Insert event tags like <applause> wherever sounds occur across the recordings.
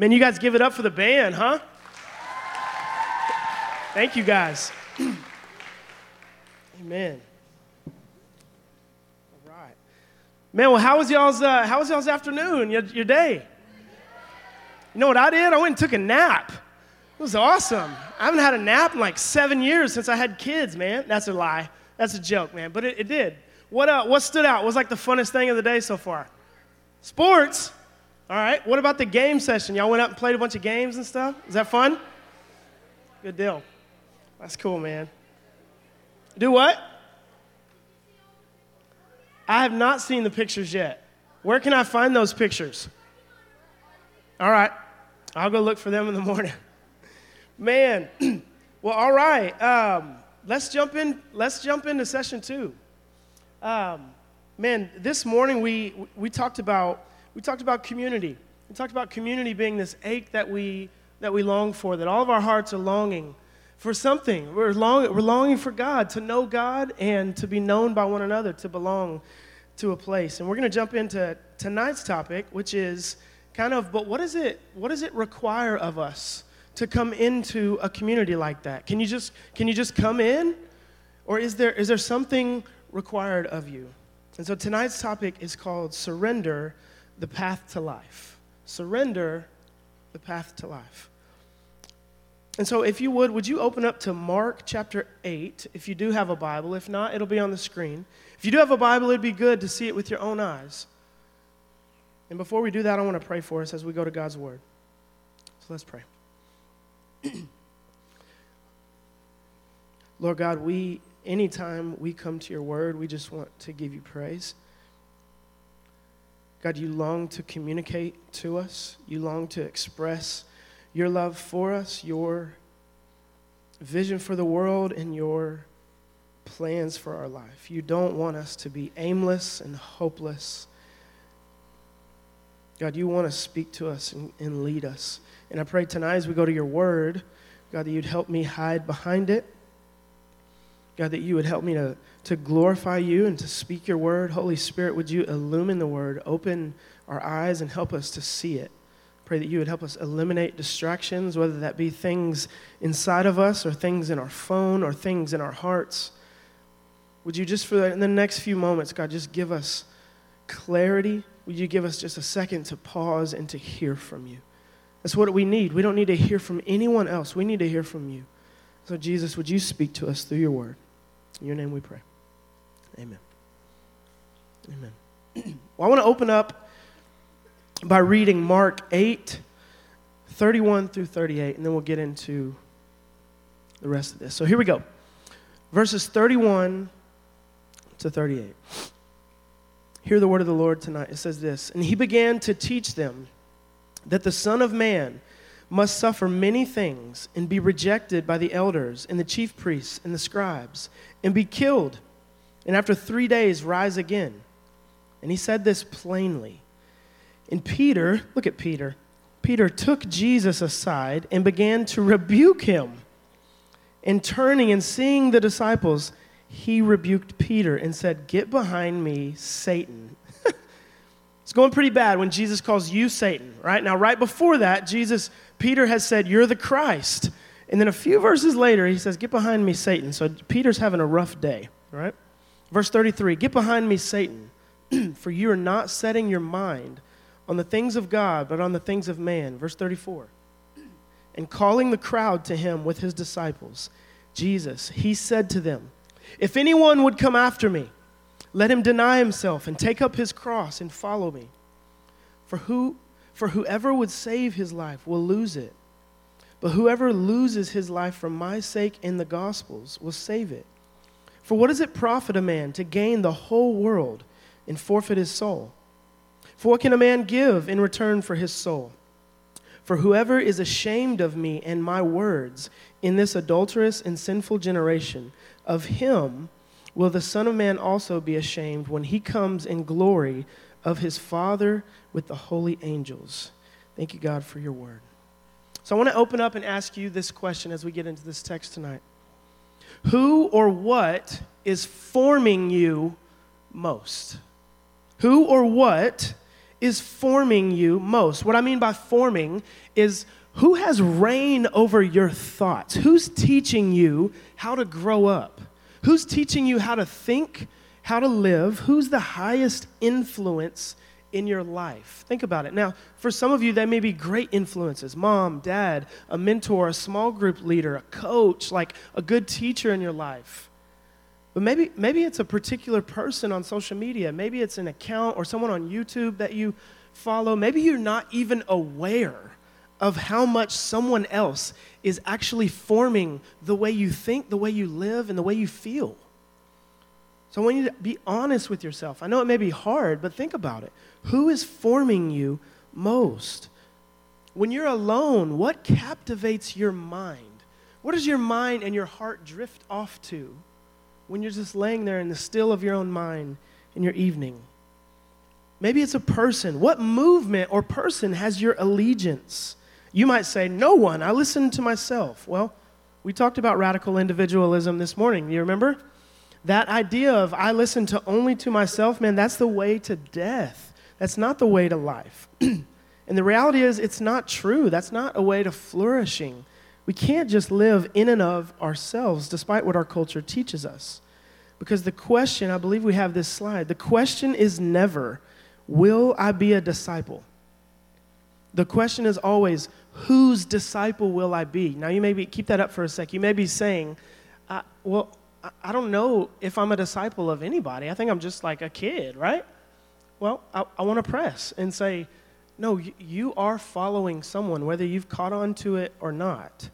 Man, you guys give it up for the band, huh? Thank you guys. <clears throat> Amen. All right. Man, well, how was y'all's, uh, how was y'all's afternoon, your, your day? You know what I did? I went and took a nap. It was awesome. I haven't had a nap in like seven years since I had kids, man. That's a lie. That's a joke, man. But it, it did. What, uh, what stood out? What was like the funnest thing of the day so far? Sports. All right. What about the game session? Y'all went out and played a bunch of games and stuff? Is that fun? Good deal. That's cool, man. Do what? I have not seen the pictures yet. Where can I find those pictures? All right. I'll go look for them in the morning. <laughs> Man, <clears throat> well, all right. Um, let's jump in. Let's jump into session two. Um, man, this morning we we talked about we talked about community. We talked about community being this ache that we that we long for. That all of our hearts are longing for something. We're, long, we're longing for God to know God and to be known by one another, to belong to a place. And we're going to jump into tonight's topic, which is kind of, but what, is it, what does it require of us to come into a community like that? Can you just, can you just come in? Or is there, is there something required of you? And so tonight's topic is called Surrender, the Path to Life. Surrender, the Path to Life. And so, if you would, would you open up to Mark chapter 8 if you do have a Bible? If not, it'll be on the screen. If you do have a Bible, it'd be good to see it with your own eyes. And before we do that, I want to pray for us as we go to God's Word. So let's pray. <clears throat> Lord God, we anytime we come to your word, we just want to give you praise. God, you long to communicate to us. You long to express your love for us, your vision for the world, and your plans for our life. You don't want us to be aimless and hopeless. God, you want to speak to us and, and lead us. And I pray tonight as we go to your word, God, that you'd help me hide behind it. God, that you would help me to, to glorify you and to speak your word. Holy Spirit, would you illumine the word, open our eyes, and help us to see it. Pray that you would help us eliminate distractions, whether that be things inside of us or things in our phone or things in our hearts. Would you just for the, in the next few moments, God, just give us clarity? Would you give us just a second to pause and to hear from you? That's what we need. We don't need to hear from anyone else. We need to hear from you. So, Jesus, would you speak to us through your word? In your name we pray. Amen. Amen. <clears throat> well, I want to open up by reading Mark 8, 31 through 38, and then we'll get into the rest of this. So, here we go. Verses 31 to 38. Hear the word of the Lord tonight. It says this And he began to teach them that the Son of Man must suffer many things and be rejected by the elders and the chief priests and the scribes and be killed, and after three days rise again. And he said this plainly. And Peter, look at Peter, Peter took Jesus aside and began to rebuke him. And turning and seeing the disciples, he rebuked Peter and said, Get behind me, Satan. <laughs> It's going pretty bad when Jesus calls you Satan, right? Now, right before that, Jesus, Peter has said, You're the Christ. And then a few verses later, he says, Get behind me, Satan. So Peter's having a rough day, right? Verse 33 Get behind me, Satan, <clears throat> for you are not setting your mind on the things of God, but on the things of man. Verse 34 And calling the crowd to him with his disciples, Jesus, he said to them, If anyone would come after me, let him deny himself and take up his cross and follow me. For who for whoever would save his life will lose it. But whoever loses his life for my sake in the gospels will save it. For what does it profit a man to gain the whole world and forfeit his soul? For what can a man give in return for his soul? For whoever is ashamed of me and my words in this adulterous and sinful generation, of him will the Son of Man also be ashamed when he comes in glory of his Father with the holy angels? Thank you, God, for your word. So I want to open up and ask you this question as we get into this text tonight Who or what is forming you most? Who or what is forming you most? What I mean by forming is who has reign over your thoughts? Who's teaching you how to grow up? Who's teaching you how to think, how to live? Who's the highest influence in your life? Think about it. Now, for some of you, they may be great influences mom, dad, a mentor, a small group leader, a coach, like a good teacher in your life. But maybe, maybe it's a particular person on social media. Maybe it's an account or someone on YouTube that you follow. Maybe you're not even aware of how much someone else is actually forming the way you think, the way you live, and the way you feel. So I want you to be honest with yourself. I know it may be hard, but think about it. Who is forming you most? When you're alone, what captivates your mind? What does your mind and your heart drift off to when you're just laying there in the still of your own mind in your evening? Maybe it's a person. What movement or person has your allegiance? You might say, No one. I listen to myself. Well, we talked about radical individualism this morning. You remember? That idea of I listen to only to myself, man, that's the way to death. That's not the way to life. <clears throat> and the reality is, it's not true. That's not a way to flourishing. We can't just live in and of ourselves, despite what our culture teaches us. Because the question, I believe we have this slide, the question is never, Will I be a disciple? The question is always, whose disciple will I be? Now, you may be, keep that up for a sec. You may be saying, uh, well, I don't know if I'm a disciple of anybody. I think I'm just like a kid, right? Well, I, I want to press and say, no, you, are following someone, whether you've caught on to it or not.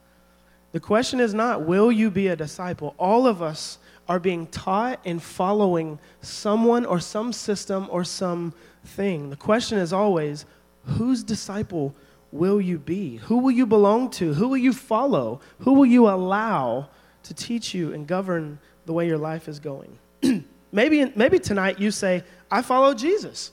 The question is not, will you be a disciple? All of us are being taught and following someone or some system or some thing. The question is always, whose disciple will you be? Who will you belong to? Who will you follow? Who will you allow to teach you and govern the way your life is going? <clears throat> maybe, maybe tonight you say, I follow Jesus.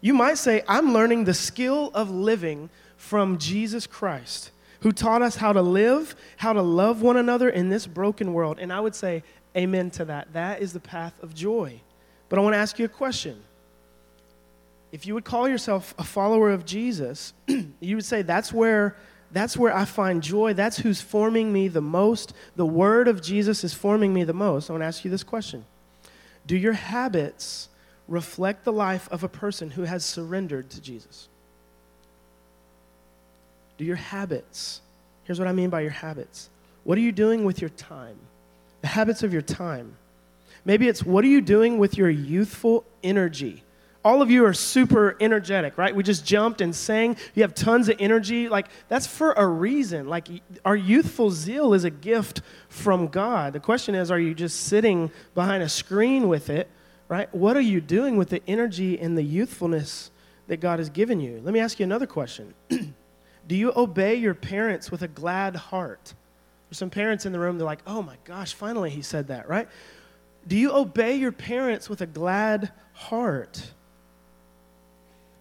You might say, I'm learning the skill of living from Jesus Christ, who taught us how to live, how to love one another in this broken world. And I would say, Amen to that. That is the path of joy. But I want to ask you a question if you would call yourself a follower of Jesus, <clears throat> you would say, that's where, that's where I find joy. That's who's forming me the most. The word of Jesus is forming me the most. I want to ask you this question Do your habits reflect the life of a person who has surrendered to Jesus? Do your habits, here's what I mean by your habits. What are you doing with your time? The habits of your time. Maybe it's what are you doing with your youthful energy? All of you are super energetic, right? We just jumped and sang. You have tons of energy. Like, that's for a reason. Like, our youthful zeal is a gift from God. The question is, are you just sitting behind a screen with it, right? What are you doing with the energy and the youthfulness that God has given you? Let me ask you another question <clears throat> Do you obey your parents with a glad heart? There's some parents in the room, they're like, oh my gosh, finally he said that, right? Do you obey your parents with a glad heart?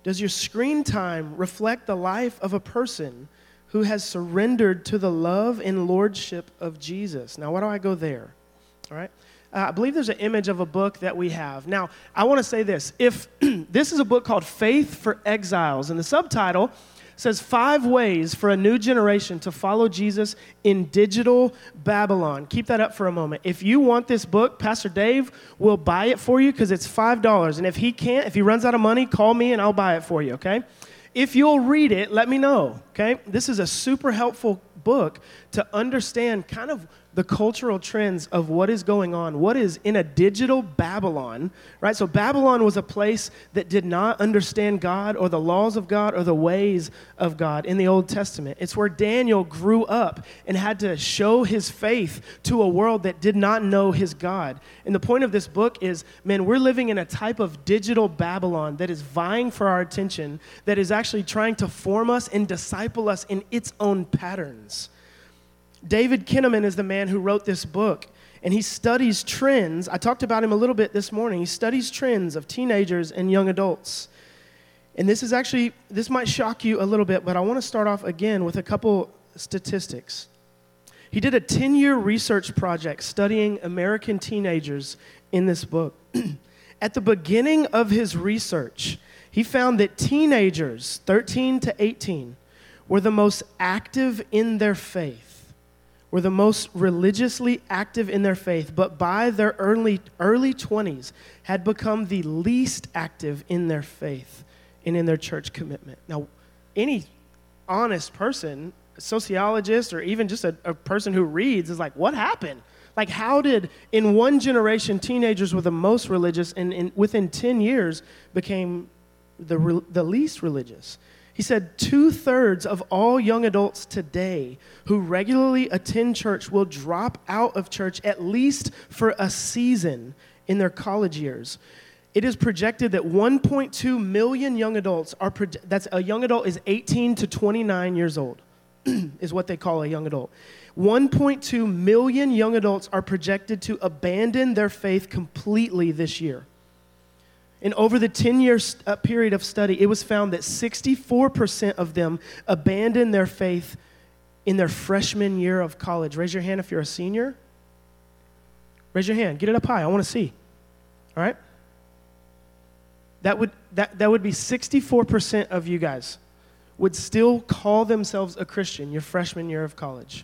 Does your screen time reflect the life of a person who has surrendered to the love and lordship of Jesus? Now, why do I go there? All right. Uh, I believe there's an image of a book that we have. Now, I want to say this. If <clears throat> this is a book called Faith for Exiles, and the subtitle says five ways for a new generation to follow Jesus in digital Babylon. Keep that up for a moment. If you want this book, Pastor Dave will buy it for you because it's $5. And if he can't, if he runs out of money, call me and I'll buy it for you, okay? If you'll read it, let me know, okay? This is a super helpful book to understand kind of the cultural trends of what is going on, what is in a digital Babylon, right? So, Babylon was a place that did not understand God or the laws of God or the ways of God in the Old Testament. It's where Daniel grew up and had to show his faith to a world that did not know his God. And the point of this book is man, we're living in a type of digital Babylon that is vying for our attention, that is actually trying to form us and disciple us in its own patterns. David Kinnaman is the man who wrote this book, and he studies trends. I talked about him a little bit this morning. He studies trends of teenagers and young adults. And this is actually, this might shock you a little bit, but I want to start off again with a couple statistics. He did a 10 year research project studying American teenagers in this book. <clears throat> At the beginning of his research, he found that teenagers, 13 to 18, were the most active in their faith, were the most religiously active in their faith, but by their early, early 20s had become the least active in their faith and in their church commitment. Now, any honest person, sociologist, or even just a, a person who reads is like, what happened? Like, how did in one generation teenagers were the most religious, and in, within 10 years became the, the least religious? He said two thirds of all young adults today who regularly attend church will drop out of church at least for a season in their college years. It is projected that 1.2 million young adults are, that's a young adult is 18 to 29 years old, <clears throat> is what they call a young adult. 1.2 million young adults are projected to abandon their faith completely this year. And over the 10 year uh, period of study, it was found that 64% of them abandoned their faith in their freshman year of college. Raise your hand if you're a senior. Raise your hand. Get it up high. I want to see. All right? That would, that, that would be 64% of you guys would still call themselves a Christian your freshman year of college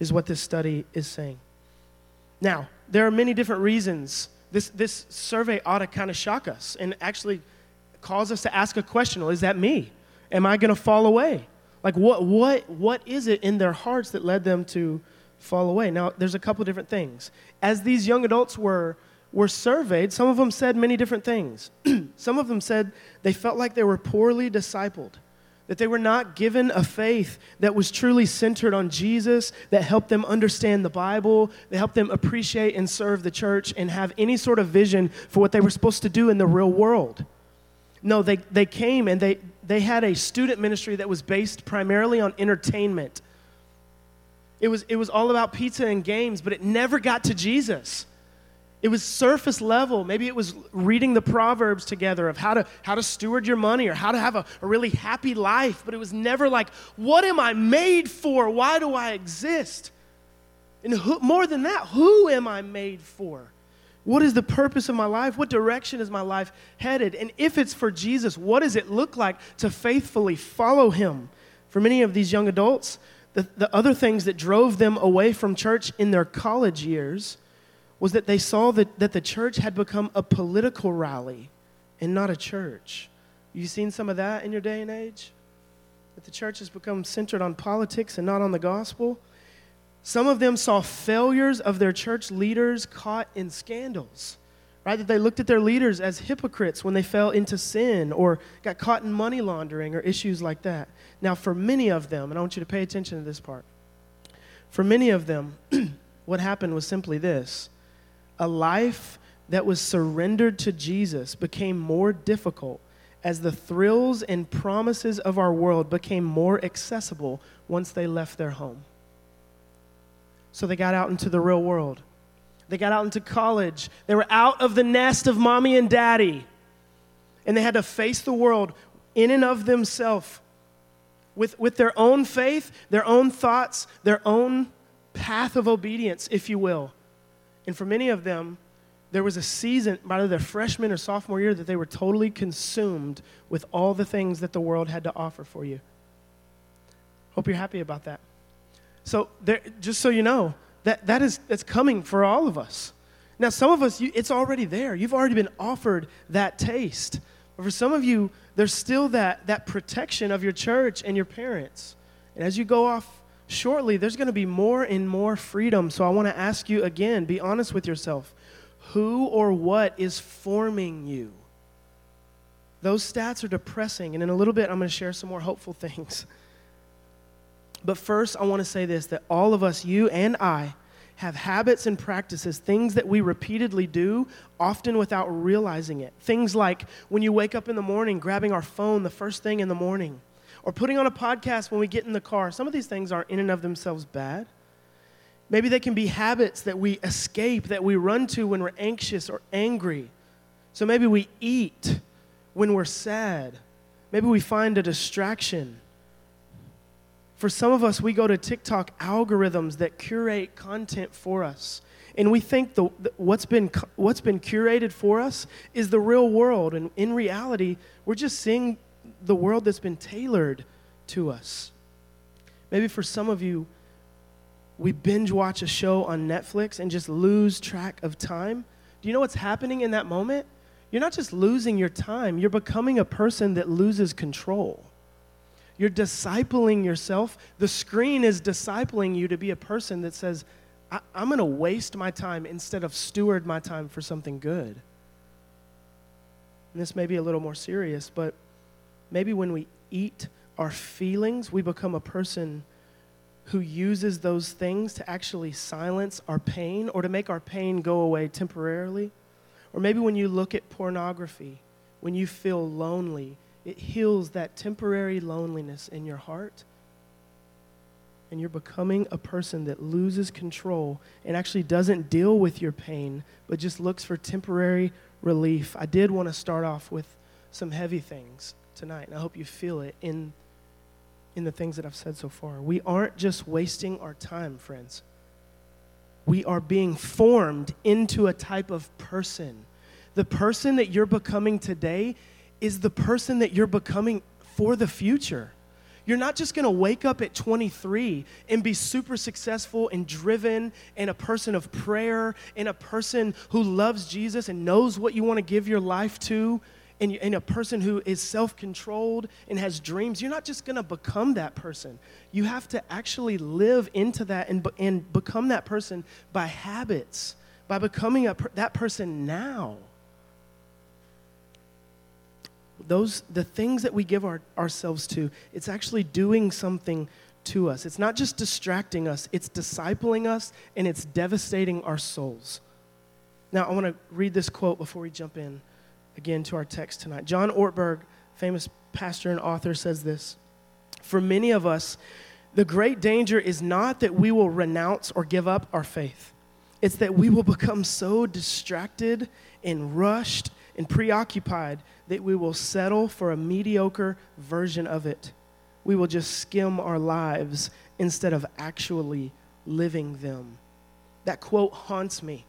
is what this study is saying. Now, there are many different reasons. This, this survey ought to kind of shock us and actually cause us to ask a question well, is that me? Am I going to fall away? Like, what, what, what is it in their hearts that led them to fall away? Now, there's a couple different things. As these young adults were, were surveyed, some of them said many different things. <clears throat> some of them said they felt like they were poorly discipled that they were not given a faith that was truly centered on Jesus, that helped them understand the Bible, that helped them appreciate and serve the church and have any sort of vision for what they were supposed to do in the real world. No, they, they came and they, they had a student ministry that was based primarily on entertainment. It was, it was all about pizza and games, but it never got to Jesus. It was surface level. Maybe it was reading the Proverbs together of how to, how to steward your money or how to have a, a really happy life, but it was never like, what am I made for? Why do I exist? And who, more than that, who am I made for? What is the purpose of my life? What direction is my life headed? And if it's for Jesus, what does it look like to faithfully follow him? For many of these young adults, the, the other things that drove them away from church in their college years was that they saw that, that the church had become a political rally and not a church. You seen some of that in your day and age? That the church has become centered on politics and not on the gospel? Some of them saw failures of their church leaders caught in scandals, right? That they looked at their leaders as hypocrites when they fell into sin or got caught in money laundering or issues like that. Now, for many of them, and I want you to pay attention to this part, for many of them, <clears throat> what happened was simply this a life that was surrendered to Jesus became more difficult as the thrills and promises of our world became more accessible once they left their home. So they got out into the real world. They got out into college. They were out of the nest of mommy and daddy. And they had to face the world in and of themselves with, with their own faith, their own thoughts, their own path of obedience, if you will. And for many of them, there was a season, either their freshman or sophomore year, that they were totally consumed with all the things that the world had to offer for you. Hope you're happy about that. So, there, just so you know, that, that is that's coming for all of us. Now, some of us, you, it's already there. You've already been offered that taste. But for some of you, there's still that, that protection of your church and your parents. And as you go off shortly, there's going to be more and more freedom. So I want to ask you again be honest with yourself. Who or what is forming you? Those stats are depressing. And in a little bit, I'm going to share some more hopeful <laughs> things. But first, I want to say this that all of us, you and I, have habits and practices, things that we repeatedly do, often without realizing it. Things like when you wake up in the morning, grabbing our phone the first thing in the morning or putting on a podcast when we get in the car. Some of these things aren't in and of themselves bad. Maybe they can be habits that we escape, that we run to when we're anxious or angry. So maybe we eat when we're sad. Maybe we find a distraction. For some of us, we go to TikTok algorithms that curate content for us. And we think the, the, what's, been, what's been curated for us is the real world. And in reality, we're just seeing the world that's been tailored to us. Maybe for some of you, we binge watch a show on Netflix and just lose track of time. Do you know what's happening in that moment? You're not just losing your time, you're becoming a person that loses control. You're discipling yourself. The screen is discipling you to be a person that says, I, am going to waste my time instead of steward my time for something good. And this may be a little more serious, but maybe when we eat our feelings, we become a person who uses those things to actually silence our pain or to make our pain go away temporarily. Or maybe when you look at pornography, when you feel lonely, it heals that temporary loneliness in your heart. And you're becoming a person that loses control and actually doesn't deal with your pain, but just looks for temporary relief. I did want to start off with some heavy things tonight, and I hope you feel it in in the things that I've said so far. We aren't just wasting our time, friends. We are being formed into a type of person. The person that you're becoming today is the person that you're becoming for the future. You're not just going to wake up at 23 and be super successful and driven and a person of prayer and a person who loves Jesus and knows what you want to give your life to and, and a person who is self controlled and has dreams, you're not just going to become that person. You have to actually live into that and, and become that person by habits, by becoming a, that person now. Those, the things that we give our, ourselves to, it's actually doing something to us. It's not just distracting us, it's discipling us and it's devastating our souls. Now, I want to read this quote before we jump in again to our text tonight. John Ortberg, famous pastor and author, says this For many of us, the great danger is not that we will renounce or give up our faith, it's that we will become so distracted and rushed and preoccupied that we will settle for a mediocre version of it. We will just skim our lives instead of actually living them. That quote haunts me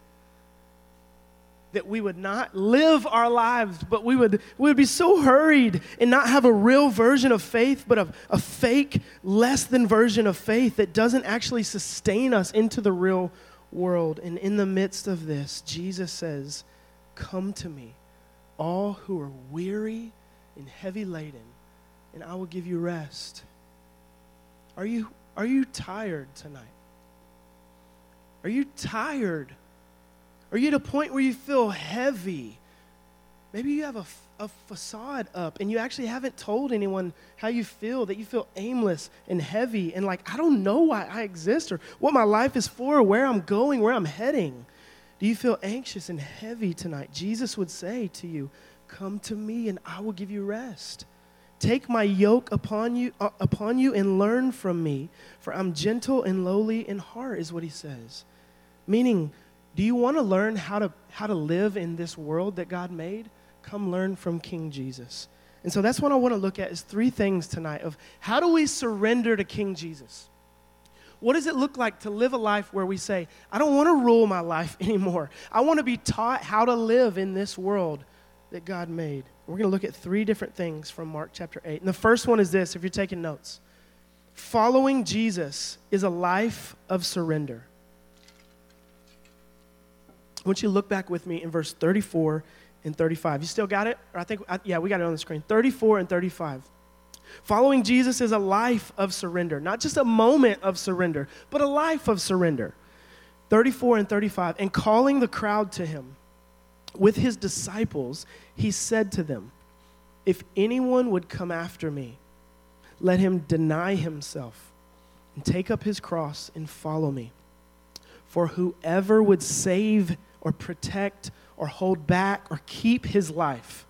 that we would not live our lives, but we would, we would be so hurried and not have a real version of faith, but a, a fake, less than version of faith that doesn't actually sustain us into the real world. And in the midst of this, Jesus says, Come to me, all who are weary and heavy laden, and I will give you rest. Are you, are you tired tonight? Are you tired? Are you at a point where you feel heavy? Maybe you have a, a facade up and you actually haven't told anyone how you feel, that you feel aimless and heavy and like, I don't know why I exist or what my life is for, or where I'm going, where I'm heading. Do you feel anxious and heavy tonight? Jesus would say to you, Come to me and I will give you rest. Take my yoke upon you, uh, upon you and learn from me, for I'm gentle and lowly in heart, is what he says. Meaning, do you want to learn how to, how to live in this world that God made? Come learn from King Jesus. And so that's what I want to look at is three things tonight of how do we surrender to King Jesus? What does it look like to live a life where we say, I don't want to rule my life <laughs> anymore. I want to be taught how to live in this world that God made. We're going to look at three different things from Mark chapter 8. And the first one is this if you're taking notes following Jesus is a life of surrender. I want you to look back with me in verse 34 and 35. You still got it? Or I think, yeah, we got it on the screen. 34 and 35. Following Jesus is a life of surrender, not just a moment of surrender, but a life of surrender. 34 and 35. And calling the crowd to him with his disciples, he said to them, If anyone would come after me, let him deny himself and take up his cross and follow me. For whoever would save or protect or hold back or keep his life,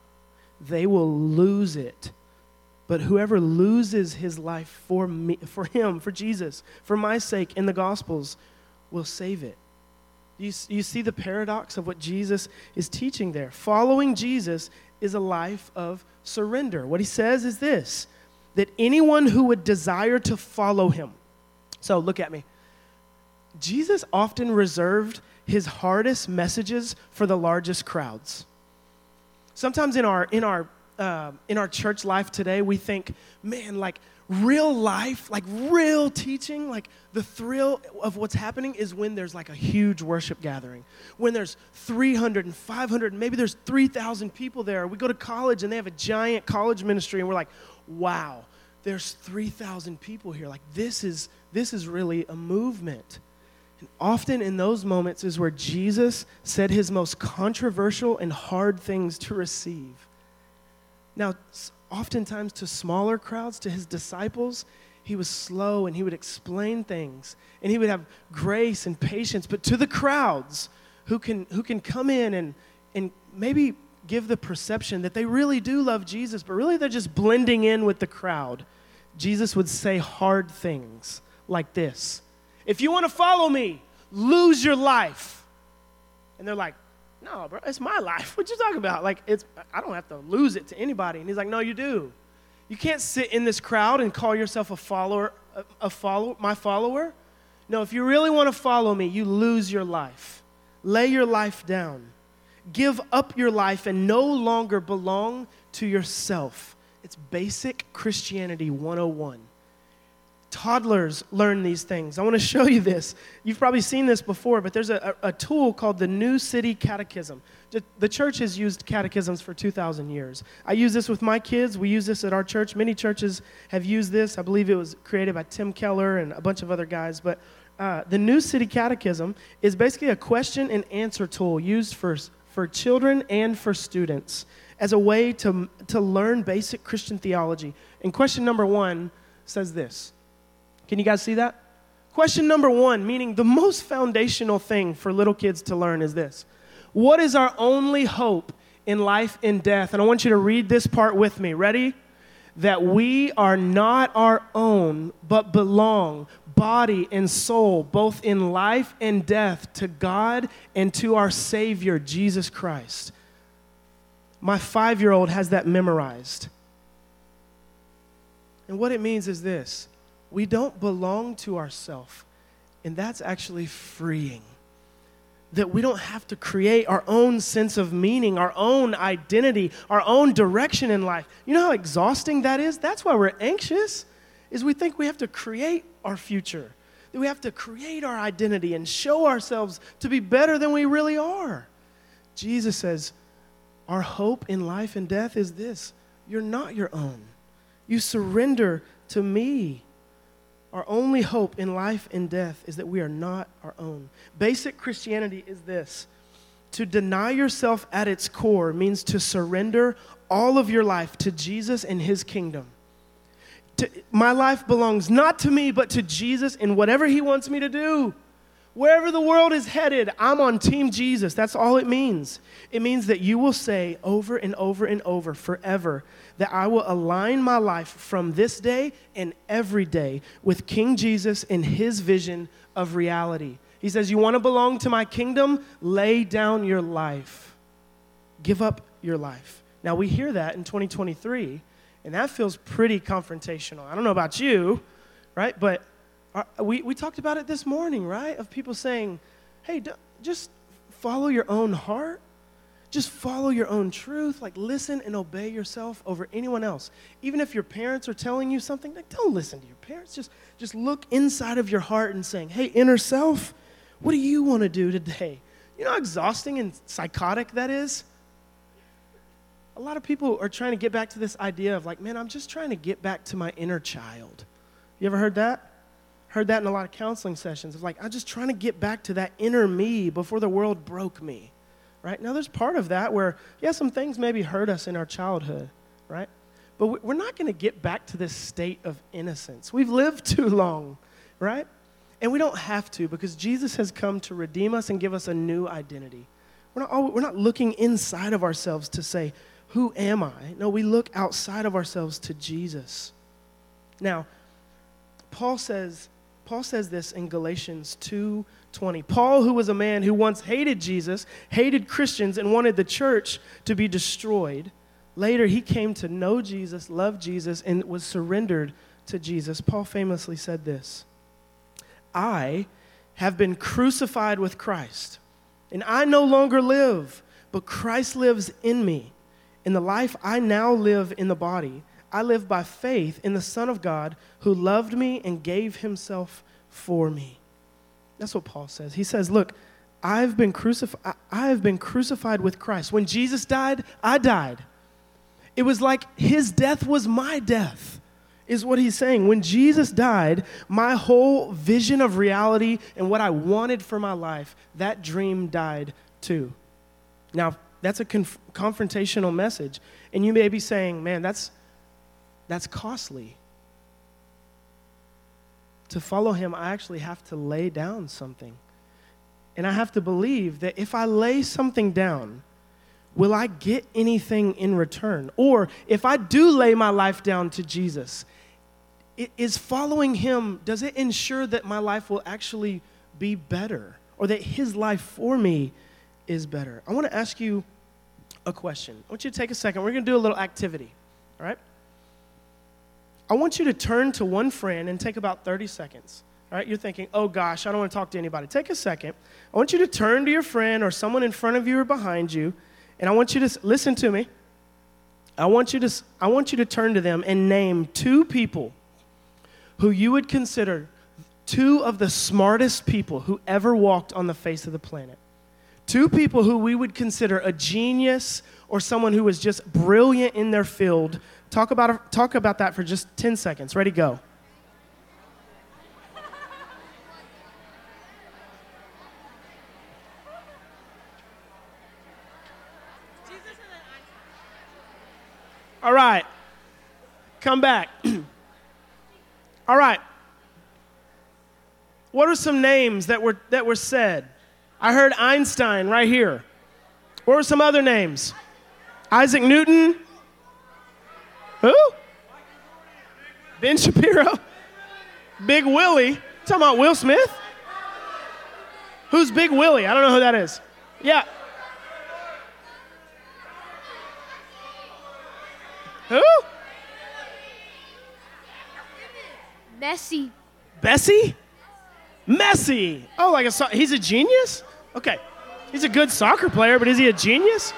they will lose it. But whoever loses his life for me, for him, for Jesus, for my sake in the Gospels, will save it. You, you see the paradox of what Jesus is teaching there. Following Jesus is a life of surrender. What he says is this that anyone who would desire to follow him. So look at me. Jesus often reserved his hardest messages for the largest crowds. Sometimes in our, in our, uh, in our church life today, we think, man, like real life, like real teaching, like the thrill of what's happening is when there's like a huge worship gathering. When there's 300 and 500, and maybe there's 3,000 people there. We go to college and they have a giant college ministry, and we're like, wow, there's 3,000 people here. Like this is, this is really a movement. And often in those moments is where Jesus said his most controversial and hard things to receive. Now, oftentimes to smaller crowds, to his disciples, he was slow and he would explain things and he would have grace and patience. But to the crowds who can, who can come in and, and maybe give the perception that they really do love Jesus, but really they're just blending in with the crowd, Jesus would say hard things like this If you want to follow me, lose your life. And they're like, no, bro, it's my life. <laughs> What you talking about? Like, it's I don't have to lose it to anybody. And he's like, no, you do. You can't sit in this crowd and call yourself a follower, a, a follower, my follower. No, if you really want to follow me, you lose your life. Lay your life down. Give up your life and no longer belong to yourself. It's basic Christianity 101 toddlers learn these things. I want to <laughs> show you this. You've probably seen this before, but there's a, a, tool called the New City Catechism. The church has used catechisms for 2,000 years. I use this with my kids. We use this at our church. Many churches have used this. I believe it was created by Tim Keller and a bunch of other guys. But uh, the New City Catechism is basically a question and answer tool used for, for children and for students as a way to, to learn basic Christian theology. And question number one says this can you guys see that? Question number one, meaning the most foundational thing for little kids to learn, is this What is our only hope in life and death? And I want you to read this part with me. Ready? That we are not our own, but belong, body and soul, both in life and death, to God and to our Savior, Jesus Christ. My five year old has that memorized. And what it means is this we don't belong to ourselves. And that's actually freeing. That we don't have to create our own sense of meaning, our own identity, our own direction in life. You know how exhausting that is? That's why we're anxious. Is we think we have to create our future. That we have to create our identity and show ourselves to be better than we really are. Jesus says, our hope in life and death is this you're not your own. You surrender to me. Our only hope in life and death is that we are not our own. Basic Christianity is this to deny yourself at its core means to surrender all of your life to Jesus and his kingdom. To, my life belongs not to me, but to Jesus and whatever he wants me to do. Wherever the world is headed, I'm on Team Jesus. That's all it means. It means that you will say over and over and over forever that I will align my life from this day and every day with King Jesus and his vision of reality. He says, You want to belong to my kingdom? Lay down your life, give up your life. Now, we hear that in 2023, and that feels pretty confrontational. I don't know about you, right? But uh, we, we talked about it this morning, right? Of people saying, hey, just follow your own heart. Just follow your own truth. Like, listen and obey yourself over anyone else. Even if your parents are telling you something, like, don't listen to your parents. Just, just look inside of your heart and saying, hey, inner self, what do you want to do today? You know how exhausting and psychotic that is? A lot of people are trying to get back to this idea of, like, man, I'm just trying to get back to my inner child. You ever heard that? heard that in a lot of counseling sessions. It's like, I'm just trying to get back to that inner me before the world broke me, right? Now, there's part of that where, yeah, some things maybe hurt us in our childhood, right? But we're not going to get back to this state of innocence. We've lived <laughs> too long, right? And we don't have to because Jesus has come to redeem us and give us a new identity. We're not, always, we're not looking inside of ourselves to say, Who am I? No, we look outside of ourselves to Jesus. Now, Paul says Paul says this in Galatians 2:20. Paul, who was a man who once hated Jesus, hated Christians and wanted the church to be destroyed, Later, he came to know Jesus, love Jesus, and was surrendered to Jesus. Paul famously said this I have been crucified with Christ, and I no longer live, but Christ lives in me. In the life I now live in the body, I live by faith in the Son of God who loved me and gave himself for me. That's what Paul says. He says, Look, I've been crucified. I have been crucified with Christ. When Jesus died, I died. It was like his death was my death, is what he's saying. When Jesus died, my whole vision of reality and what I wanted for my life, that dream died too. Now, that's a conf- confrontational message. And you may be saying, man, that's, that's costly. To follow him, I actually have to lay down something. And I have to believe that if I lay something down, will I get anything in return? Or if I do lay my life down to Jesus, is following him, does it ensure that my life will actually be better or that his life for me is better? I want to ask you a question. I want you to take a second. We're going to do a little activity, all right? I want you to turn to one friend and take about 30 seconds. All right, you're thinking, oh gosh, I don't want to talk to anybody. Take a second. I want you to turn to your friend or someone in front of you or behind you, and I want you to listen to me. I want you to, I want you to turn to them and name two people who you would consider two of the smartest people who ever walked on the face of the planet. Two people who we would consider a genius or someone who was just brilliant in their field. Talk about, talk about that for just 10 seconds. Ready, go. All right. Come back. <clears throat> All right. What are some names that were, that were said? I heard Einstein right here. What were some other names? Isaac Newton? Who? Ben Shapiro? Big Willie? Talking about Will Smith? Who's Big Willie? I don't know who that is. Yeah. Who? Messi. Bessie? Messi. Oh, like a so- he's a genius? Okay. He's a good soccer player, but is he a genius?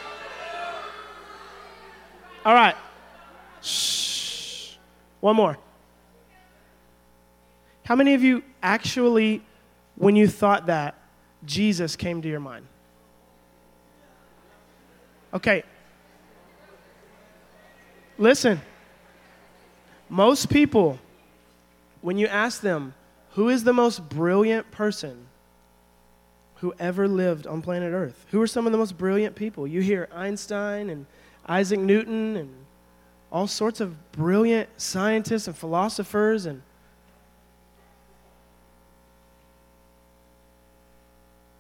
All right. Shh. One more. How many of you actually, when you thought that, Jesus came to your mind? Okay, Listen, most people, when you ask them, who is the most brilliant person who ever lived on planet Earth? Who are some of the most brilliant people? You hear Einstein and Isaac Newton and all sorts of brilliant scientists and philosophers and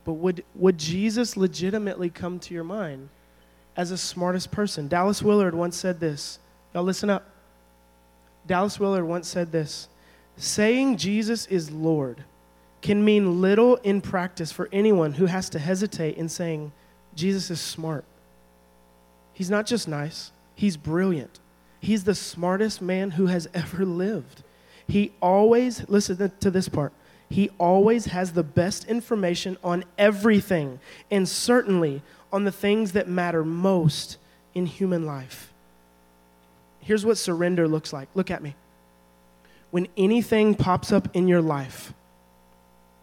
But would, would Jesus legitimately come to your mind as the smartest person? Dallas Willard once said this Y'all listen up. Dallas Willard once said this saying Jesus is Lord can mean little in practice for anyone who has to hesitate in saying Jesus is smart. He's not just nice, he's brilliant. He's the smartest man who has ever lived. He always, listen to this part, he always has the best information on everything, and certainly on the things that matter most in human life. Here's what surrender looks like. Look at me. When anything pops up in your life,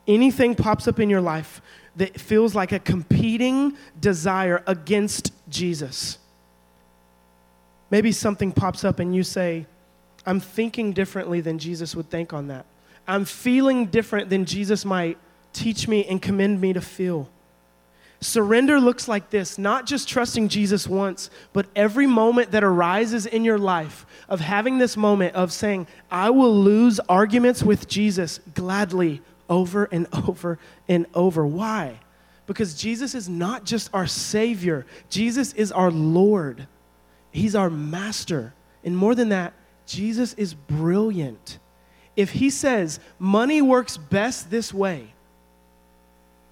anything pops up in your life that feels like a competing desire against Jesus. Maybe something pops up and you say, I'm thinking differently than Jesus would think on that. I'm feeling different than Jesus might teach me and commend me to feel. Surrender looks like this not just trusting Jesus once, but every moment that arises in your life of having this moment of saying, I will lose arguments with Jesus gladly over and <laughs> over and over. Why? Because Jesus is not just our Savior, Jesus is our Lord, He's our Master. And more than that, Jesus is brilliant. If He says money works best this way,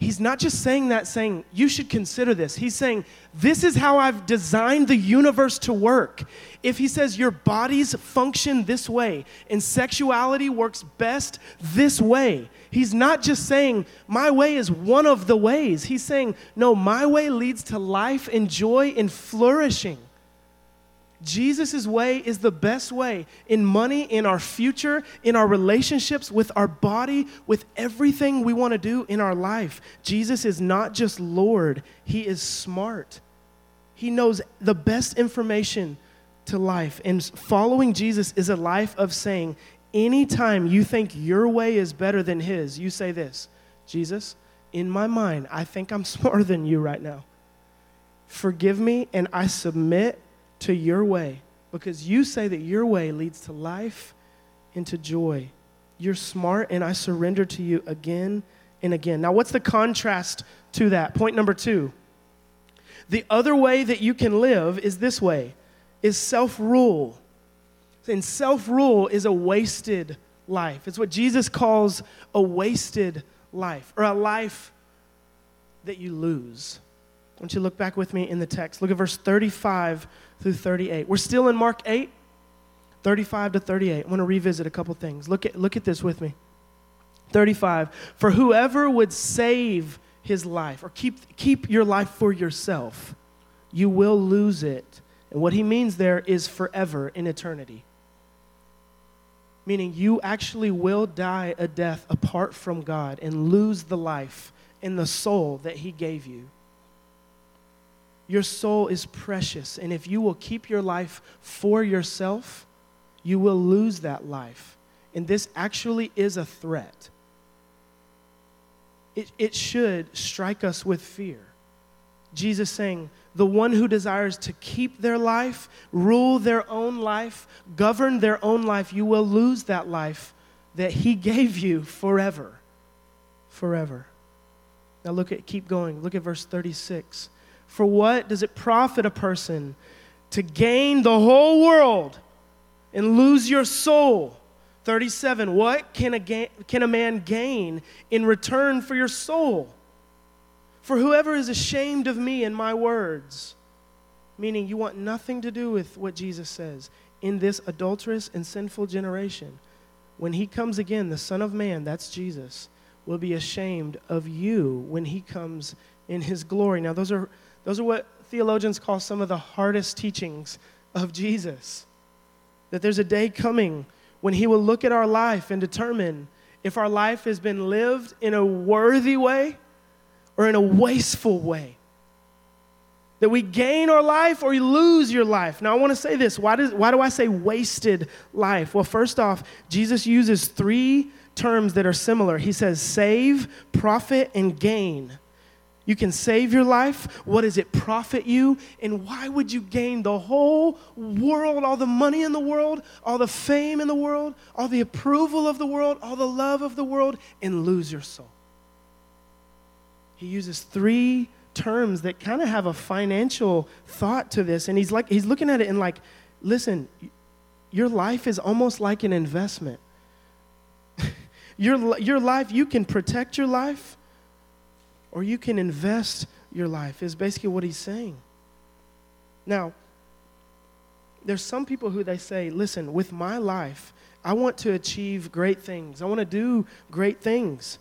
he's not just saying that, saying, you should consider this. He's saying, this is how I've designed the universe to work. If he says your bodies function this way and sexuality works best this way, he's not just saying, my way is one of the ways. He's saying, no, my way leads to life and joy and flourishing. Jesus' way is the best way in money, in our future, in our relationships, with our body, with everything we want to do in our life. Jesus is not just Lord, He is smart. He knows the best information to life. And following Jesus is a life of saying, anytime you think your way is better than His, you say this Jesus, in my mind, I think I'm <laughs> smarter than you right now. Forgive me, and I submit to your way because you say that your way leads to life and to joy. You're smart, and I surrender to you again and again. Now, what's the contrast to that? Point number two. The other way that you can live is this way is self-rule. And self-rule is a wasted life. It's what Jesus calls a wasted life or a life that you lose. Why don't you look back with me in the text? Look at verse 35 through 38. We're still in Mark 8, 35 to 38. I want to revisit a couple things. Look at, look at this with me. 35. For whoever would save his life or keep, keep your life for yourself, you will lose it. And what he means there is forever in eternity. Meaning you actually will die a death apart from God and lose the life and the soul that he gave you. Your soul is precious, and if you will keep your life for yourself, you will lose that life. And this actually is a threat. It, it should strike us with fear. Jesus saying, the one who desires to keep their life, rule their own life, govern their own life, you will lose that life that he <laughs> gave you forever. Forever. Now look at keep going. Look at verse 36. For what does it profit a person to gain the whole world and lose your soul? 37. What can a, ga- can a man gain in return for your soul? For whoever is ashamed of me and my words, meaning you want nothing to do with what Jesus says, in this adulterous and sinful generation, when he comes again, the Son of Man, that's Jesus, will be ashamed of you when he comes in his glory. Now, those are those are what theologians call some of the hardest teachings of Jesus. That there's a day coming when he will look at our life and determine if our life has been lived in a worthy way or in a wasteful way. That we gain our life or you lose your life. Now, I want to say this. Why, does, why do I say wasted life? Well, first off, Jesus uses three terms that are similar. He says save, profit, and gain. You can save your life. What does it profit you? And why would you gain the whole world, all the money in the world, all the fame in the world, all the approval of the world, all the love of the world, and lose your soul? He uses three terms that kind of have a financial thought to this. And he's like, he's looking at it and like, listen, your life is almost like an investment. <laughs> your, your life, you can protect your life or you can invest your life, is basically what he's saying. Now, there's some people who they say, listen, with my life, I want to achieve great things. I want to do great things.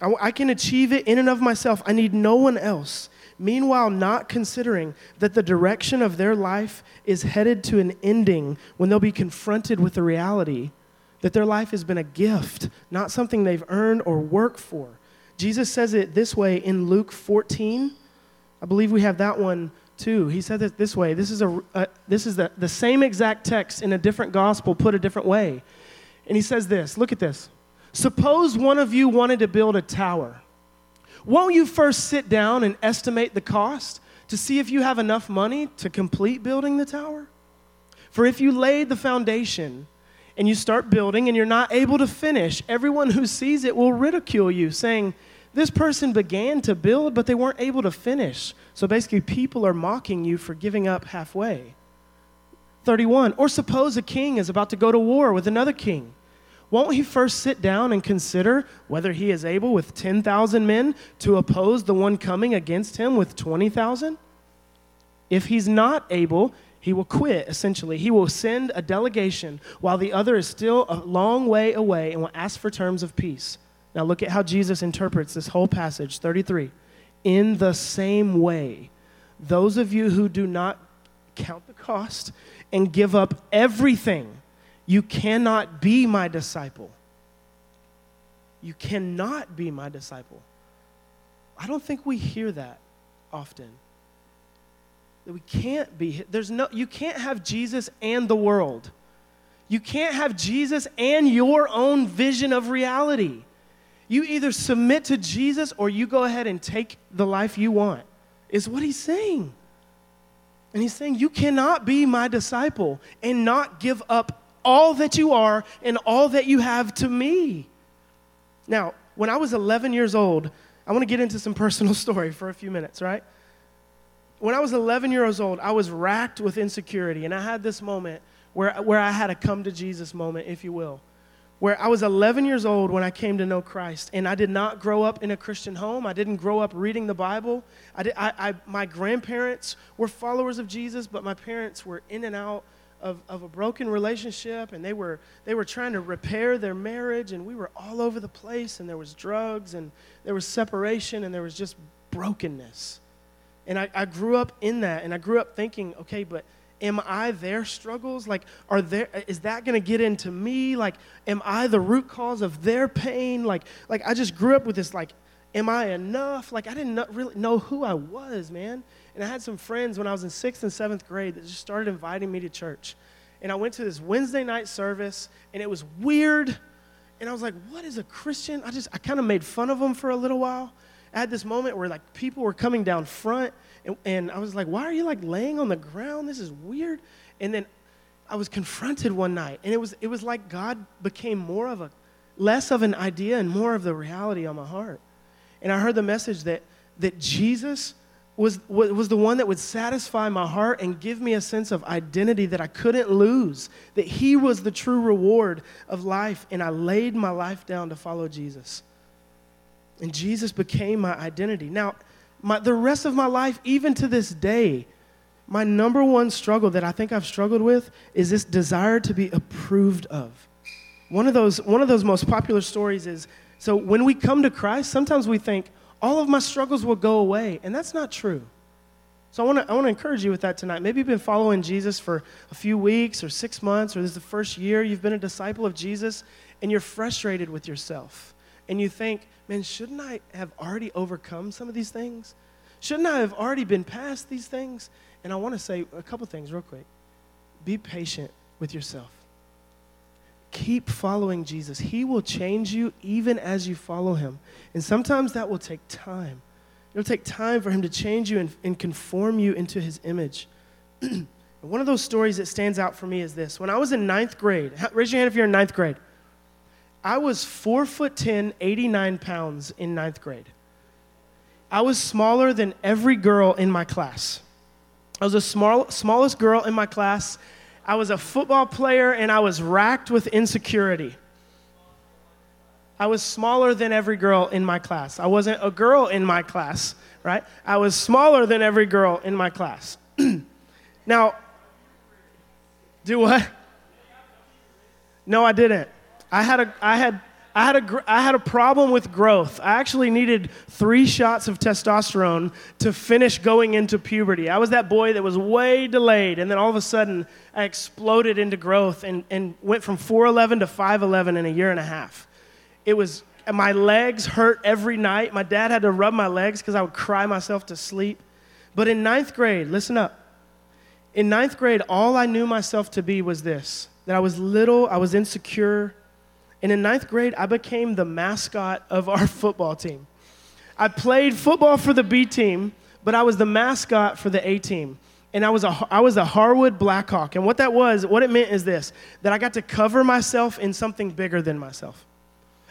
I, I can achieve it in and of myself. I need no one else. Meanwhile, not considering that the direction of their life is headed to an ending when they'll be confronted with the reality that their life has been a gift, not something they've earned or worked for. Jesus says it this way in Luke 14. I believe we have that one too. He said it this way. This is, a, this is the, the same exact text in a different gospel put a different way. And he says this look at this. Suppose one of you wanted to build a tower. Won't you first sit down and estimate the cost to see if you have enough money to complete building the tower? For if you laid the foundation and you start building and you're not able to finish, everyone who sees it will ridicule you, saying, This person began to build, but they weren't able to finish. So basically, people are mocking you for giving up halfway. 31. Or suppose a king is about to go to war with another king. won't he first sit down and consider whether he is able with 10,000 men to oppose the one coming against him with 20,000? If he's not able, he will quit, essentially. He will send a delegation while the other is still a long way away and will ask for terms of peace. Now, look at how Jesus interprets this whole passage 33. In the same way, those of you who do not count the cost and give up everything, you cannot be my disciple. You cannot be my disciple. I don't think we hear that often. That we can't be. There's no you can't have Jesus and the world. You can't have Jesus and your own vision of reality. You either submit to Jesus or you go ahead and take the life you want, is what he's saying. And he's saying, You cannot be my disciple and not give up all that you are and all that you have to me. Now, when I was 11 years old, I want to get into some personal <laughs> story for a few minutes, right? When I was 11 years old, I was racked with insecurity, and I had this moment where, where I had a come to Jesus moment, if you will where I was 11 years old when I came to know Christ, and I did not grow up in a Christian home. I didn't grow up reading the Bible. I did, I, I, my grandparents were followers of Jesus, but my parents were in and out of, of a broken relationship, and they were, they were trying to repair their marriage, and we were all over the place, and there was drugs, and there was separation, and there was just brokenness. And I, I grew up in that, and I grew up thinking, okay, but am I their struggles? Like, are there, is that going to get into me? Like, am I the root cause of their pain? Like, like I just grew up with this, like, am I enough? Like, I didn't really know who I was, man. And I had some friends when I was in sixth and seventh grade that just started inviting me to church. And I went to this Wednesday night service, and it was weird. And I was like, what is a Christian? I just, I kind of made fun of them for a little while. I had this moment where, like, people were coming down front and, and I was like, why are you like laying on the ground? This is weird. And then I was confronted one night, and it was, it was like God became more of a, less of an idea and more of the reality on my heart. And I heard the message that, that Jesus was, was the one that would satisfy my heart and give me a sense of identity that I couldn't lose, that He was the true reward of life, and I laid my life down to follow Jesus. And Jesus became my identity. Now, my, the rest of my life, even to this day, my number one struggle that I think I've struggled with is this desire to be approved of. One of those, one of those most popular stories is so when we come to Christ, sometimes we think, all of my struggles will go away, and that's not true. So I want to I want to encourage you with that tonight. Maybe you've been following Jesus for a few weeks or 6 months or this is the first year you've been a disciple of Jesus and you're frustrated with yourself and you think, man, shouldn't I have already overcome some of these things? Shouldn't I have already been past these things? And I want to say a couple things real quick. Be patient with yourself. Keep following Jesus. He will change you even as you follow him. And sometimes that will take time. It'll take time for him to change you and, and conform you into his image. <clears throat> one of those stories that stands out for me is this. When I was in ninth grade, raise your hand if you're in ninth grade. I was four foot 10, 89 pounds in ninth grade. I was smaller than every girl in my class. I was the small, smallest girl in my class. I was a football player and I was racked with insecurity. I was smaller than every girl in my class. I wasn't a girl in my class, right? I was smaller than every girl in my class. <clears throat> now, do what? No, I didn't. I had a, I had, I had, a, I had a problem with growth. I actually needed three shots of testosterone to finish going into puberty. I was that boy that was way delayed, and then all of a sudden, I exploded into growth and, and went from 4'11 to 5'11 in a year and a half. It was, my legs hurt every night. My dad had to rub my legs because I would cry myself to sleep. But in ninth grade, listen up. In ninth grade, all I knew myself to be was this that I was little, I was insecure, and in ninth grade, I became the mascot of our <laughs> football team. I played football for the B team, but I was the mascot for the A team. And I was, a, I was a Harwood Blackhawk. And what that was, what it meant is this that I got to cover myself in something bigger than myself.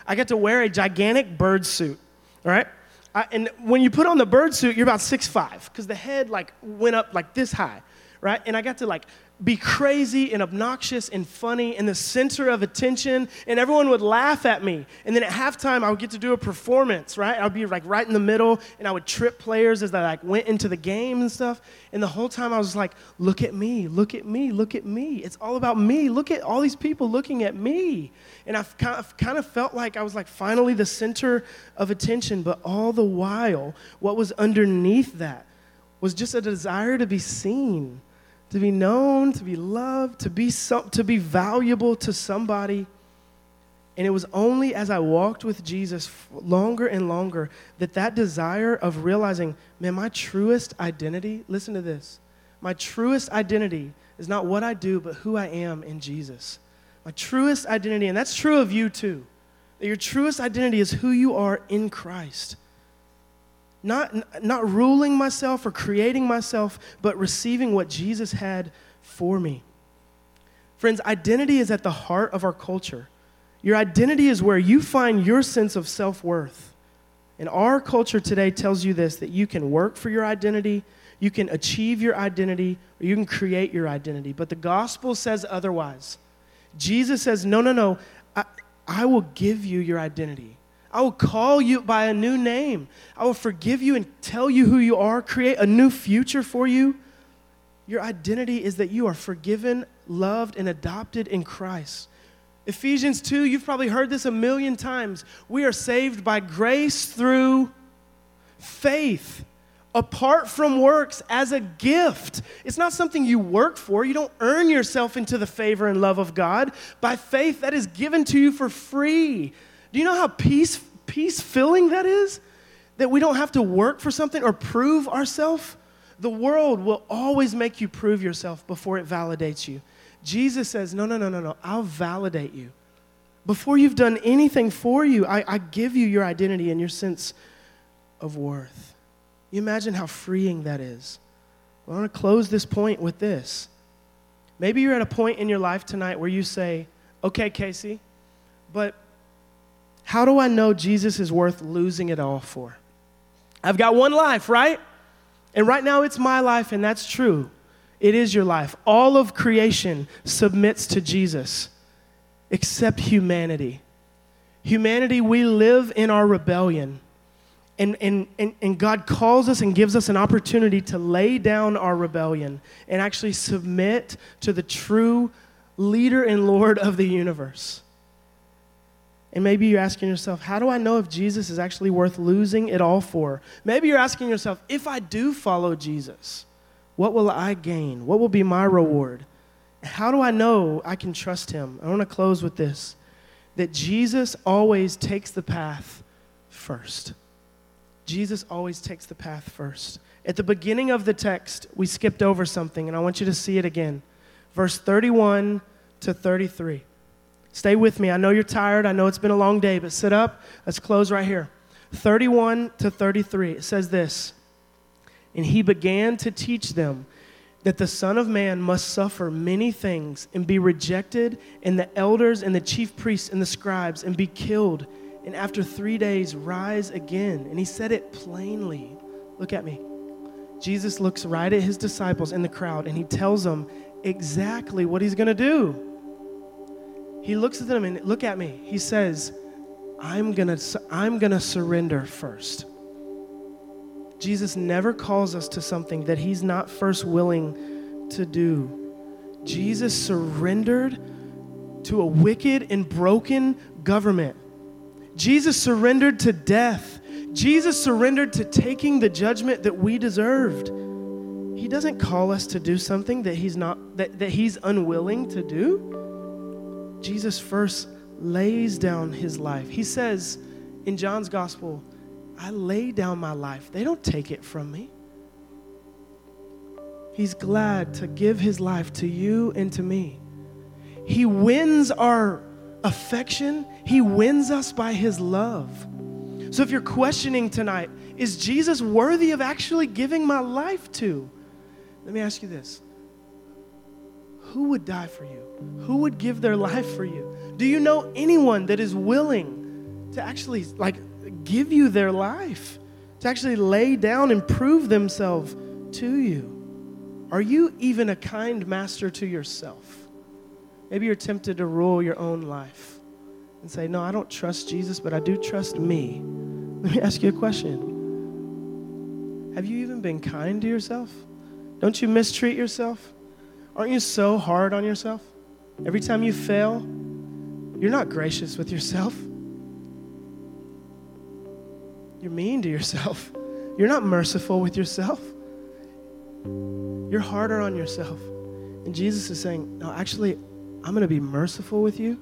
I got to wear a gigantic bird suit, all right? I, and when you put on the bird suit, you're about six five because the head like went up like this high, right? And I got to like be crazy and obnoxious and funny and the center of attention, and everyone would laugh at me. And then at halftime, I would get to do a performance, right? I would be like right in the middle, and I would trip players as I like went into the game and stuff. And the whole time, I was like, "Look at me! Look at me! Look at me! It's all about me! Look at all these people looking at me!" And I kind of, kind of felt like I was like finally the center of attention, but all the while, what was underneath that was just a desire to be seen to be known, to be loved, to be, some, to be valuable to somebody. And it was only as I walked with Jesus longer and longer that that desire of realizing, man, my truest identity, listen to this, my truest identity is not what I do, but who I am in Jesus. My truest identity, and that's true of you too, that your truest identity is who you are in Christ not, not ruling myself or creating myself, but receiving what Jesus had for me. Friends, identity is at the heart of our culture. Your identity is where you find your sense of self worth. And our culture today tells you this that you can work for your identity, you can achieve your identity, or you can create your identity. But the gospel says otherwise. Jesus says, No, no, no, I, I will give you your identity. I will call you by a new name. I will forgive you and tell you who you are, create a new future for you. Your identity is that you are forgiven, loved, and adopted in Christ. Ephesians 2, you've probably heard this a million times. We are saved by grace through faith, apart from works, as a gift. It's not something you work for. You don't earn yourself into the favor and love of God. By faith, that is given to you for free. Do you know how peace, peace filling that is? That we don't have to work for something or prove ourselves? The world will always make you prove yourself before it validates you. Jesus says, No, no, no, no, no. I'll validate you. Before you've done anything for you, I, I give you your identity and your sense of worth. You imagine how freeing that is. Well, I want to close this point with this. Maybe you're at a point in your life tonight where you say, Okay, Casey, but how do I know Jesus is worth losing it all for? I've got one life, right? And right now it's my life, and that's true. It is your life. All of creation submits to Jesus, except humanity. Humanity, we live in our rebellion. And, and, and, and God calls us and gives us an opportunity to lay down our rebellion and actually submit to the true leader and Lord of the universe. And maybe you're asking yourself, how do I know if Jesus is actually worth losing it all for? Maybe you're asking yourself, if I do follow Jesus, what will I gain? What will be my reward? How do I know I can trust him? I want to close with this that Jesus always takes the path first. Jesus always takes the path first. At the beginning of the text, we skipped over something, and I want you to see it again. Verse 31 to 33. Stay with me. I know you're tired. I know it's been a long day, but sit up. Let's close right here. 31 to 33. It says this And he began to teach them that the Son of Man must suffer many things and be rejected, and the elders and the chief priests and the scribes, and be killed, and after three days rise again. And he said it plainly. Look at me. Jesus looks right at his disciples in the crowd, and he tells them exactly what he's going to do. He looks at them and look at me. He says, I'm going to I'm going to surrender first. Jesus never calls us to something that he's not first willing to do. Jesus surrendered to a wicked and broken government. Jesus surrendered to death. Jesus surrendered to taking the judgment that we deserved. He doesn't call us to do something that he's not that, that he's unwilling to do. Jesus first lays down his life. He says in John's gospel, I lay down my life. They don't take it from me. He's glad to give his life to you and to me. He wins our affection, he wins us by his love. So if you're questioning tonight, is Jesus worthy of actually giving my life to? Let me ask you this who would die for you? Who would give their life for you? Do you know anyone that is willing to actually like give you their life? To actually lay down and prove themselves to you? Are you even a kind master to yourself? Maybe you're tempted to rule your own life and say, No, I don't trust Jesus, but I do trust me. Let me ask you a question Have you even been kind to yourself? Don't you mistreat yourself? Aren't you so hard on yourself? Every time you fail, you're not gracious with yourself. You're mean to yourself. You're not merciful with yourself. You're harder on yourself. And Jesus is saying, No, actually, I'm going to be merciful with you.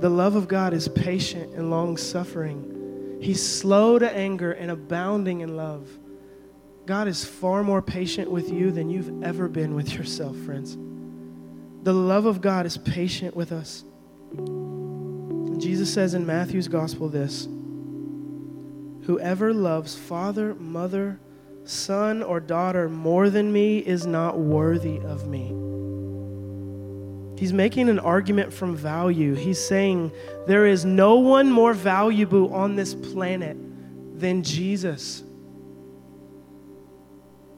The love of God is patient and long suffering. He's slow to anger and abounding in love. God is far more patient with you than you've ever been with yourself, friends. The love of God is patient with us. Jesus says in Matthew's gospel this Whoever loves father, mother, son, or daughter more than me is not worthy of me. He's making an argument from value. He's saying there is no one more valuable on this planet than Jesus.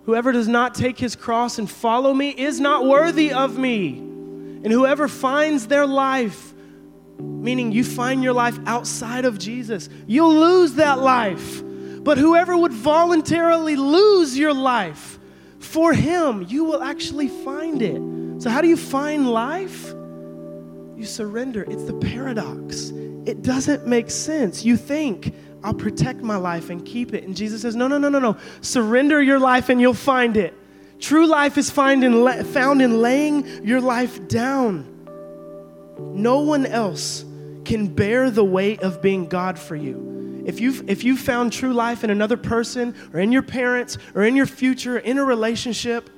Whoever does not take his cross and follow me is not worthy of me. And whoever finds their life, meaning you find your life outside of Jesus, you'll lose that life. But whoever would voluntarily lose your life for him, you will actually find it. So, how do you find life? You surrender. It's the paradox. It doesn't make sense. You think, I'll protect my life and keep it. And Jesus says, No, no, no, no, no. Surrender your life and you'll find it. True life is found in, found in laying your life down. No one else can bear the weight of being God for you. If you've, if you've found true life in another person or in your parents or in your future, in a relationship,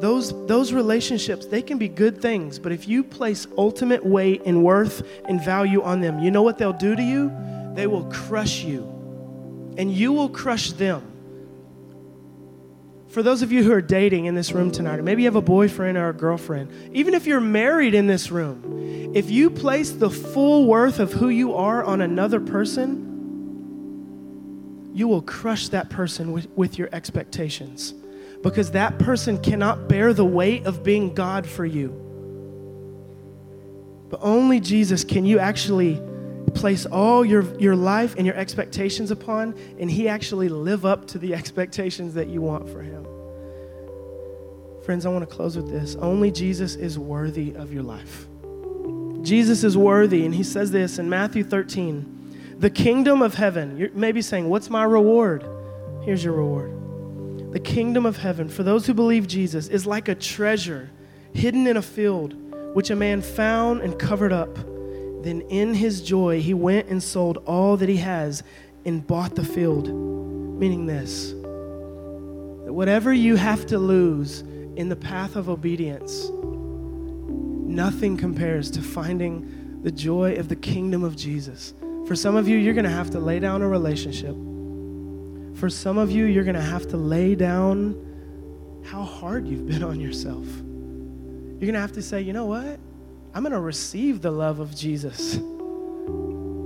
those, those relationships, they can be good things, but if you place ultimate weight and worth and value on them, you know what they'll do to you? They will crush you, and you will crush them. For those of you who are dating in this room tonight, or maybe you have a boyfriend or a girlfriend, even if you're married in this room, if you place the full worth of who you are on another person, you will crush that person with, with your expectations because that person cannot bear the weight of being God for you. But only Jesus can you actually place all your, your life and your expectations upon, and He actually live up to the <laughs> expectations that you want for Him. Friends, I want to close with this. Only Jesus is worthy of your life. Jesus is worthy, and He says this in Matthew 13 the kingdom of heaven. You're maybe saying, What's my reward? Here's your reward. The kingdom of heaven, for those who believe Jesus, is like a treasure hidden in a field, which a man found and covered up. Then in his joy, he went and sold all that he has and bought the field. Meaning this that whatever you have to lose in the path of obedience, nothing compares to finding the joy of the kingdom of Jesus. For some of you, you're going to have to lay down a relationship for some of you, you're going to have to lay down how hard you've been on yourself. You're going to have to say, you know what? I'm going to receive the love of Jesus.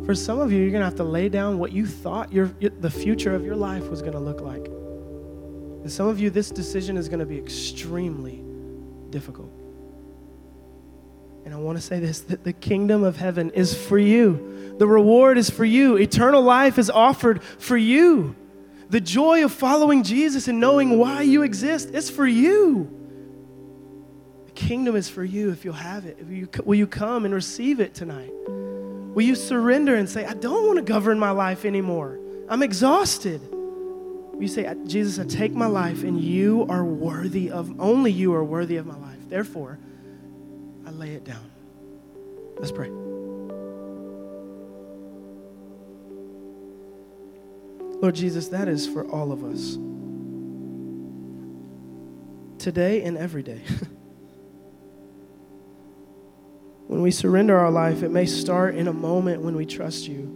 For some of you, you're going to have to lay down what you thought your, the future of your life was going to look like. And some of you, this decision is going to be extremely difficult. And I want to say this that the kingdom of heaven is for you. The reward is for you. Eternal life is offered for you. The joy of following Jesus and knowing why you exist is for you. Kingdom is for you if you'll have it. You, will you come and receive it tonight? Will you surrender and say, I don't want to govern my life anymore? I'm exhausted. Will you say, Jesus, I take my life and you are worthy of, only you are worthy of my life. Therefore, I lay it down. Let's pray. Lord Jesus, that is for all of us. Today and every day. <laughs> when we surrender our life, it may start in a moment when we trust you,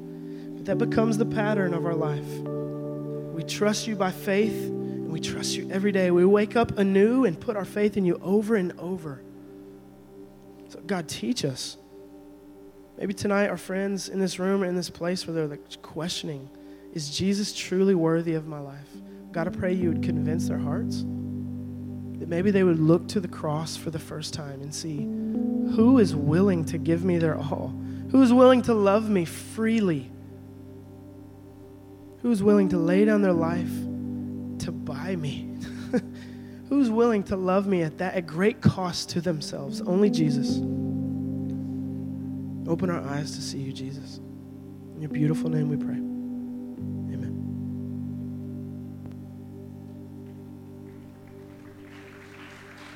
but that becomes the pattern of our life. We trust you by faith, and we trust you every day. We wake up anew and put our faith in you over and over. So, God, teach us. Maybe tonight, our friends in this room or in this place where they're like questioning is Jesus truly worthy of my life? God, I pray you would convince their hearts that maybe they would look to the cross for the first time and see who is willing to give me their all, who is willing to love me freely, who is willing to lay down their life to buy me. <laughs> Who's willing to love me at that at great cost to themselves? Only Jesus. Open our eyes to see you, Jesus. In your beautiful name we pray.